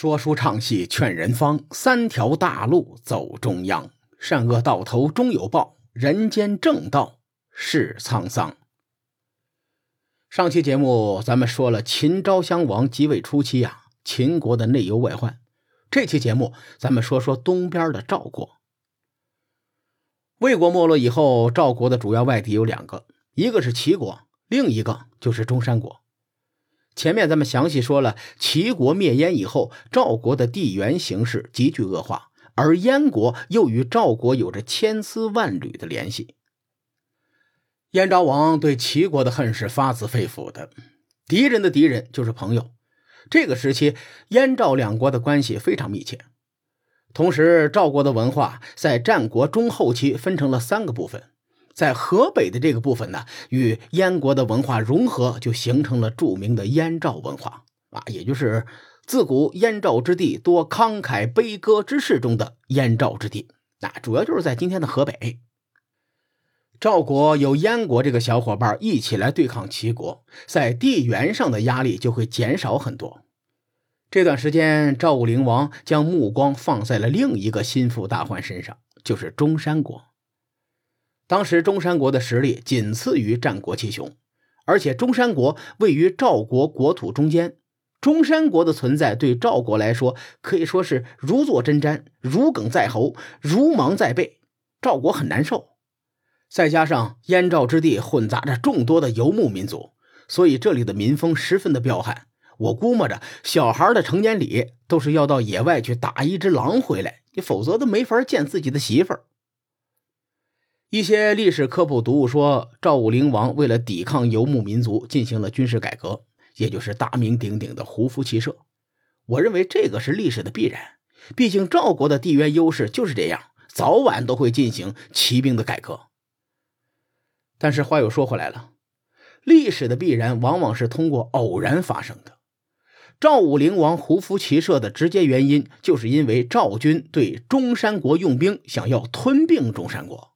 说书唱戏劝人方，三条大路走中央。善恶到头终有报，人间正道是沧桑。上期节目咱们说了秦昭襄王即位初期啊，秦国的内忧外患。这期节目咱们说说东边的赵国。魏国没落以后，赵国的主要外敌有两个，一个是齐国，另一个就是中山国。前面咱们详细说了，齐国灭燕以后，赵国的地缘形势急剧恶化，而燕国又与赵国有着千丝万缕的联系。燕昭王对齐国的恨是发自肺腑的，敌人的敌人就是朋友。这个时期，燕赵两国的关系非常密切。同时，赵国的文化在战国中后期分成了三个部分。在河北的这个部分呢，与燕国的文化融合，就形成了著名的燕赵文化啊，也就是自古燕赵之地多慷慨悲歌之士中的燕赵之地。那主要就是在今天的河北。赵国有燕国这个小伙伴一起来对抗齐国，在地缘上的压力就会减少很多。这段时间，赵武灵王将目光放在了另一个心腹大患身上，就是中山国。当时中山国的实力仅次于战国七雄，而且中山国位于赵国国土中间，中山国的存在对赵国来说可以说是如坐针毡、如鲠在喉、如芒在背，赵国很难受。再加上燕赵之地混杂着众多的游牧民族，所以这里的民风十分的彪悍。我估摸着，小孩的成年礼都是要到野外去打一只狼回来，你否则都没法见自己的媳妇儿。一些历史科普读物说，赵武灵王为了抵抗游牧民族，进行了军事改革，也就是大名鼎鼎的胡服骑射。我认为这个是历史的必然，毕竟赵国的地缘优势就是这样，早晚都会进行骑兵的改革。但是话又说回来了，历史的必然往往是通过偶然发生的。赵武灵王胡服骑射的直接原因，就是因为赵军对中山国用兵，想要吞并中山国。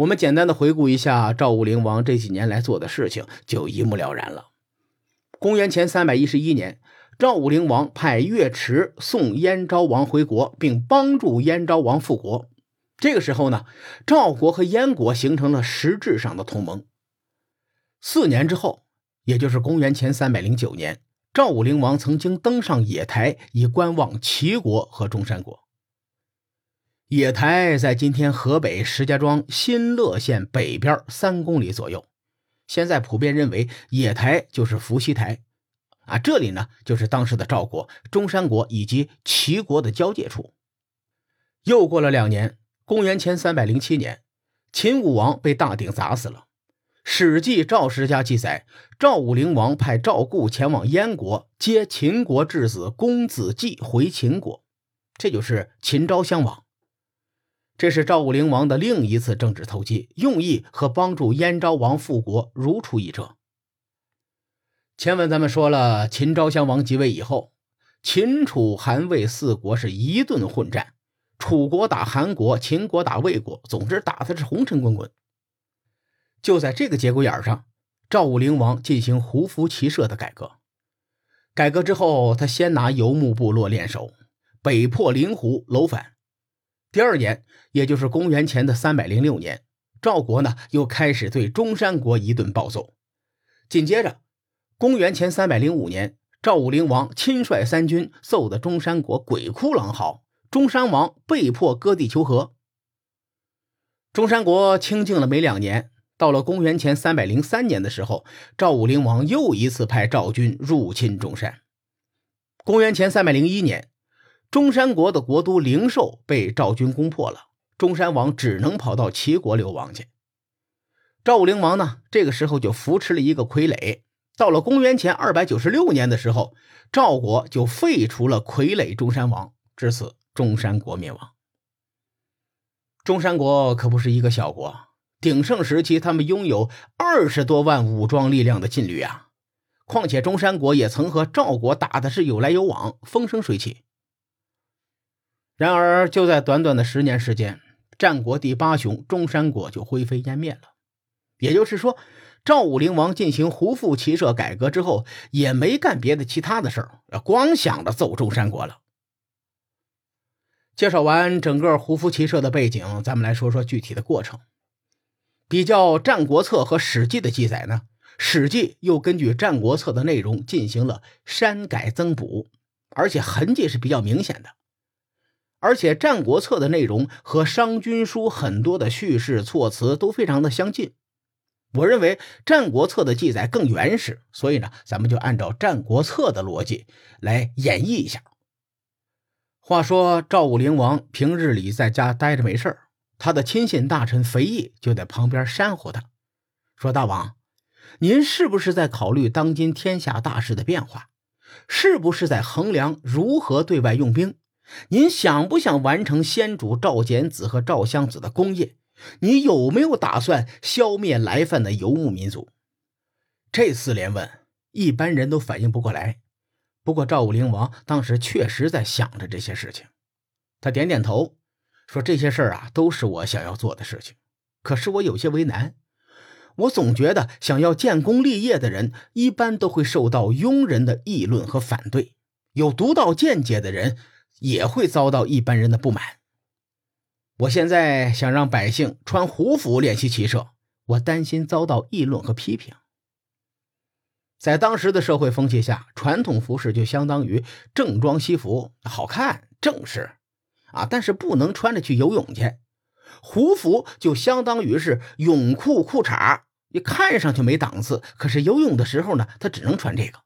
我们简单的回顾一下赵武灵王这几年来做的事情，就一目了然了。公元前三百一十一年，赵武灵王派岳池送燕昭王回国，并帮助燕昭王复国。这个时候呢，赵国和燕国形成了实质上的同盟。四年之后，也就是公元前三百零九年，赵武灵王曾经登上野台，以观望齐国和中山国。野台在今天河北石家庄新乐县北边三公里左右。现在普遍认为野台就是伏羲台，啊，这里呢就是当时的赵国、中山国以及齐国的交界处。又过了两年，公元前三百零七年，秦武王被大鼎砸死了。《史记·赵世家》记载，赵武灵王派赵固前往燕国接秦国质子公子季回秦国，这就是秦昭襄王。这是赵武灵王的另一次政治投机，用意和帮助燕昭王复国如出一辙。前文咱们说了，秦昭襄王即位以后，秦楚韩魏四国是一顿混战，楚国打韩国，秦国打魏国，总之打的是红尘滚滚。就在这个节骨眼上，赵武灵王进行胡服骑射的改革。改革之后，他先拿游牧部落练手，北破灵狐，楼烦。第二年，也就是公元前的三百零六年，赵国呢又开始对中山国一顿暴揍。紧接着，公元前三百零五年，赵武灵王亲率三军，揍得中山国鬼哭狼嚎，中山王被迫割地求和。中山国清静了没两年，到了公元前三百零三年的时候，赵武灵王又一次派赵军入侵中山。公元前三百零一年。中山国的国都灵寿被赵军攻破了，中山王只能跑到齐国流亡去。赵武灵王呢，这个时候就扶持了一个傀儡。到了公元前二百九十六年的时候，赵国就废除了傀儡中山王，至此中山国灭亡。中山国可不是一个小国，鼎盛时期他们拥有二十多万武装力量的劲旅啊！况且中山国也曾和赵国打的是有来有往，风生水起。然而，就在短短的十年时间，战国第八雄中山国就灰飞烟灭了。也就是说，赵武灵王进行胡服骑射改革之后，也没干别的其他的事儿，光想着揍中山国了。介绍完整个胡服骑射的背景，咱们来说说具体的过程。比较《战国策》和《史记》的记载呢，《史记》又根据《战国策》的内容进行了删改增补，而且痕迹是比较明显的。而且《战国策》的内容和《商君书》很多的叙事措辞都非常的相近。我认为《战国策》的记载更原始，所以呢，咱们就按照《战国策》的逻辑来演绎一下。话说赵武灵王平日里在家待着没事他的亲信大臣肥义就在旁边煽乎他，说：“大王，您是不是在考虑当今天下大势的变化？是不是在衡量如何对外用兵？您想不想完成先主赵简子和赵襄子的功业？”你有没有打算消灭来犯的游牧民族？这四连问，一般人都反应不过来。不过赵武灵王当时确实在想着这些事情，他点点头，说：“这些事儿啊，都是我想要做的事情。可是我有些为难，我总觉得想要建功立业的人，一般都会受到庸人的议论和反对；有独到见解的人，也会遭到一般人的不满。”我现在想让百姓穿胡服练习骑射，我担心遭到议论和批评。在当时的社会风气下，传统服饰就相当于正装西服，好看正式啊，但是不能穿着去游泳去。胡服就相当于是泳裤裤衩，你看上去没档次，可是游泳的时候呢，他只能穿这个。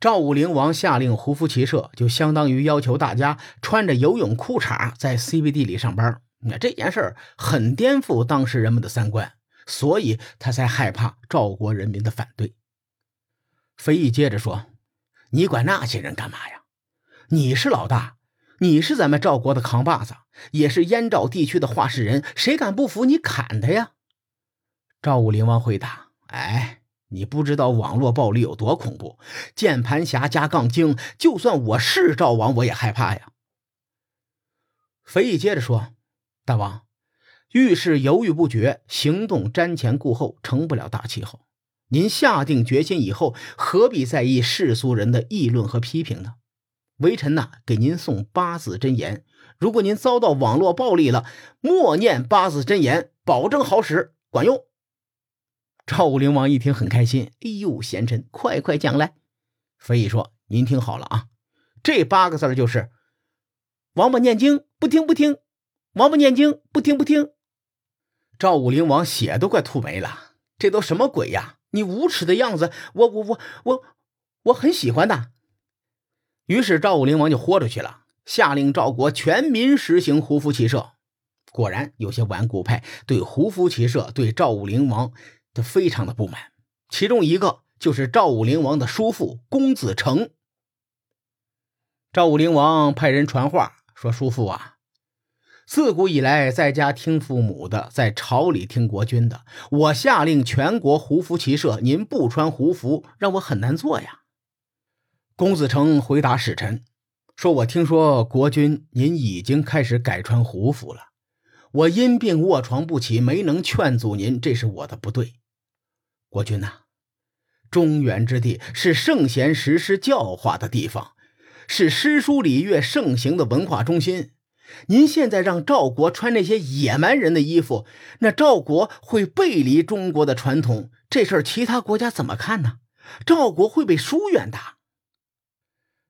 赵武灵王下令胡服骑射，就相当于要求大家穿着游泳裤衩在 CBD 里上班。那这件事很颠覆当时人们的三观，所以他才害怕赵国人民的反对。非议接着说：“你管那些人干嘛呀？你是老大，你是咱们赵国的扛把子，也是燕赵地区的话事人，谁敢不服你砍他呀？”赵武灵王回答：“哎。”你不知道网络暴力有多恐怖，键盘侠加杠精，就算我是赵王，我也害怕呀。肥义接着说：“大王，遇事犹豫不决，行动瞻前顾后，成不了大气候。您下定决心以后，何必在意世俗人的议论和批评呢？微臣呐，给您送八字真言，如果您遭到网络暴力了，默念八字真言，保证好使，管用。”赵武灵王一听很开心，哎呦，贤臣，快快讲来。飞义说：“您听好了啊，这八个字就是‘王八念经不听不听，王八念经不听不听’。”赵武灵王血都快吐没了，这都什么鬼呀？你无耻的样子，我我我我我很喜欢的。于是赵武灵王就豁出去了，下令赵国全民实行胡服骑射。果然，有些顽固派对胡服骑射对赵武灵王。他非常的不满，其中一个就是赵武灵王的叔父公子成。赵武灵王派人传话说：“叔父啊，自古以来在家听父母的，在朝里听国君的。我下令全国胡服骑射，您不穿胡服，让我很难做呀。”公子成回答使臣说：“我听说国君您已经开始改穿胡服了。”我因病卧床不起，没能劝阻您，这是我的不对。国君呐，中原之地是圣贤实施教化的地方，是诗书礼乐盛行的文化中心。您现在让赵国穿那些野蛮人的衣服，那赵国会背离中国的传统，这事儿其他国家怎么看呢？赵国会被疏远的。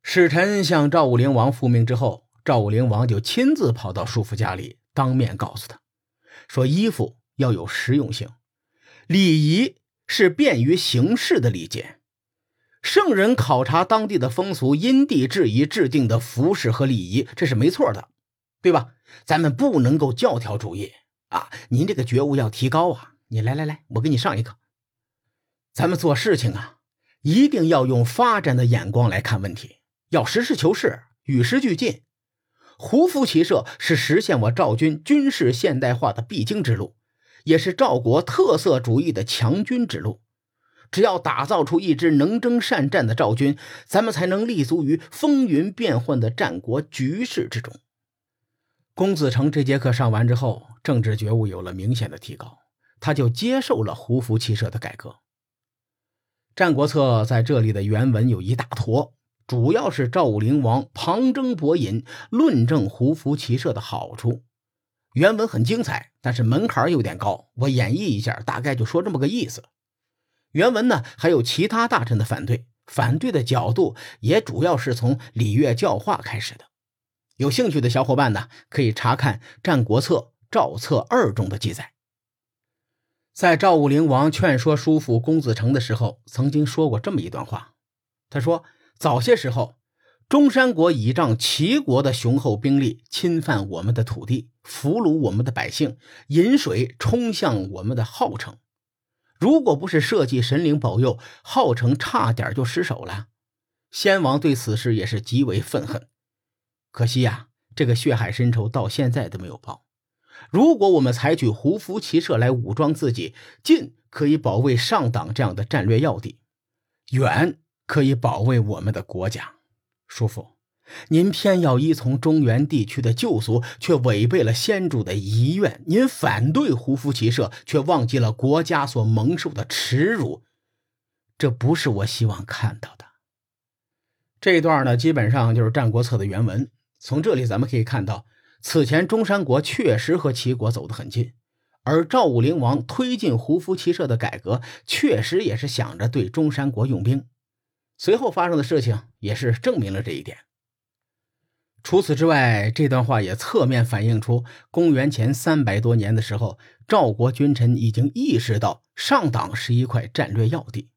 使臣向赵武灵王复命之后，赵武灵王就亲自跑到叔父家里。当面告诉他，说衣服要有实用性，礼仪是便于行事的理解。圣人考察当地的风俗，因地制宜制定的服饰和礼仪，这是没错的，对吧？咱们不能够教条主义啊！您这个觉悟要提高啊！你来来来，我给你上一课。咱们做事情啊，一定要用发展的眼光来看问题，要实事求是，与时俱进。胡服骑射是实现我赵军军事现代化的必经之路，也是赵国特色主义的强军之路。只要打造出一支能征善战的赵军，咱们才能立足于风云变幻的战国局势之中。公子成这节课上完之后，政治觉悟有了明显的提高，他就接受了胡服骑射的改革。《战国策》在这里的原文有一大坨，主要是赵武灵王旁征博引，论证胡服骑射的好处。原文很精彩，但是门槛有点高，我演绎一下，大概就说这么个意思。原文呢还有其他大臣的反对，反对的角度也主要是从礼乐教化开始的。有兴趣的小伙伴呢，可以查看《战国策·赵策二》中的记载。在赵武灵王劝说叔父公子成的时候，曾经说过这么一段话。他说：“早些时候，中山国倚仗齐国的雄厚兵力，侵犯我们的土地，俘虏我们的百姓，引水冲向我们的号城。如果不是社稷神灵保佑，号城差点就失守了。先王对此事也是极为愤恨。可惜呀，这个血海深仇到现在都没有报。”如果我们采取胡服骑射来武装自己，近可以保卫上党这样的战略要地，远可以保卫我们的国家。叔父，您偏要依从中原地区的旧俗，却违背了先主的遗愿。您反对胡服骑射，却忘记了国家所蒙受的耻辱，这不是我希望看到的。这一段呢，基本上就是《战国策》的原文。从这里咱们可以看到。此前，中山国确实和齐国走得很近，而赵武灵王推进胡服骑射的改革，确实也是想着对中山国用兵。随后发生的事情也是证明了这一点。除此之外，这段话也侧面反映出，公元前三百多年的时候，赵国君臣已经意识到上党是一块战略要地。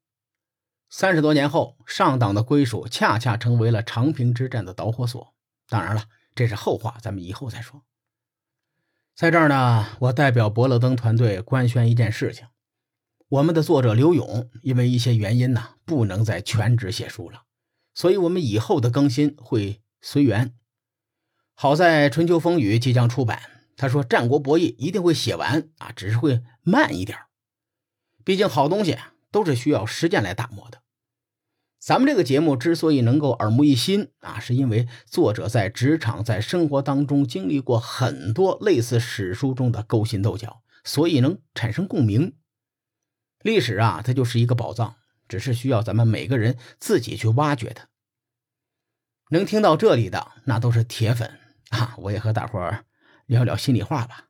三十多年后，上党的归属恰恰成为了长平之战的导火索。当然了。这是后话，咱们以后再说。在这儿呢，我代表伯乐登团队官宣一件事情：我们的作者刘勇因为一些原因呢，不能再全职写书了，所以我们以后的更新会随缘。好在《春秋风雨》即将出版，他说战国博弈一定会写完啊，只是会慢一点毕竟好东西都是需要时间来打磨的。咱们这个节目之所以能够耳目一新啊，是因为作者在职场、在生活当中经历过很多类似史书中的勾心斗角，所以能产生共鸣。历史啊，它就是一个宝藏，只是需要咱们每个人自己去挖掘它。能听到这里的那都是铁粉啊！我也和大伙儿聊聊心里话吧。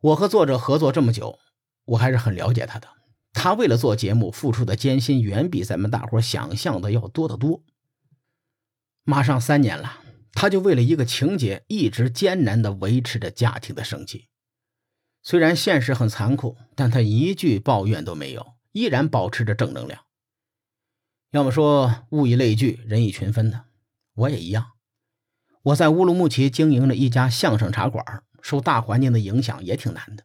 我和作者合作这么久，我还是很了解他的。他为了做节目付出的艰辛，远比咱们大伙想象的要多得多。马上三年了，他就为了一个情节，一直艰难的维持着家庭的生计。虽然现实很残酷，但他一句抱怨都没有，依然保持着正能量。要么说物以类聚，人以群分呢？我也一样。我在乌鲁木齐经营着一家相声茶馆，受大环境的影响也挺难的。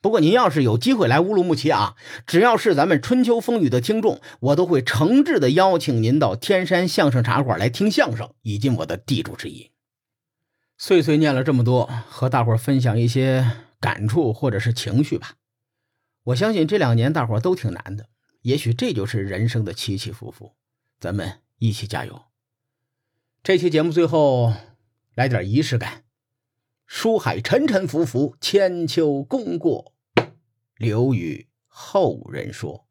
不过您要是有机会来乌鲁木齐啊，只要是咱们春秋风雨的听众，我都会诚挚的邀请您到天山相声茶馆来听相声，以尽我的地主之谊。碎碎念了这么多，和大伙分享一些感触或者是情绪吧。我相信这两年大伙都挺难的，也许这就是人生的起起伏伏。咱们一起加油。这期节目最后来点仪式感。书海沉沉浮浮，千秋功过留与后人说。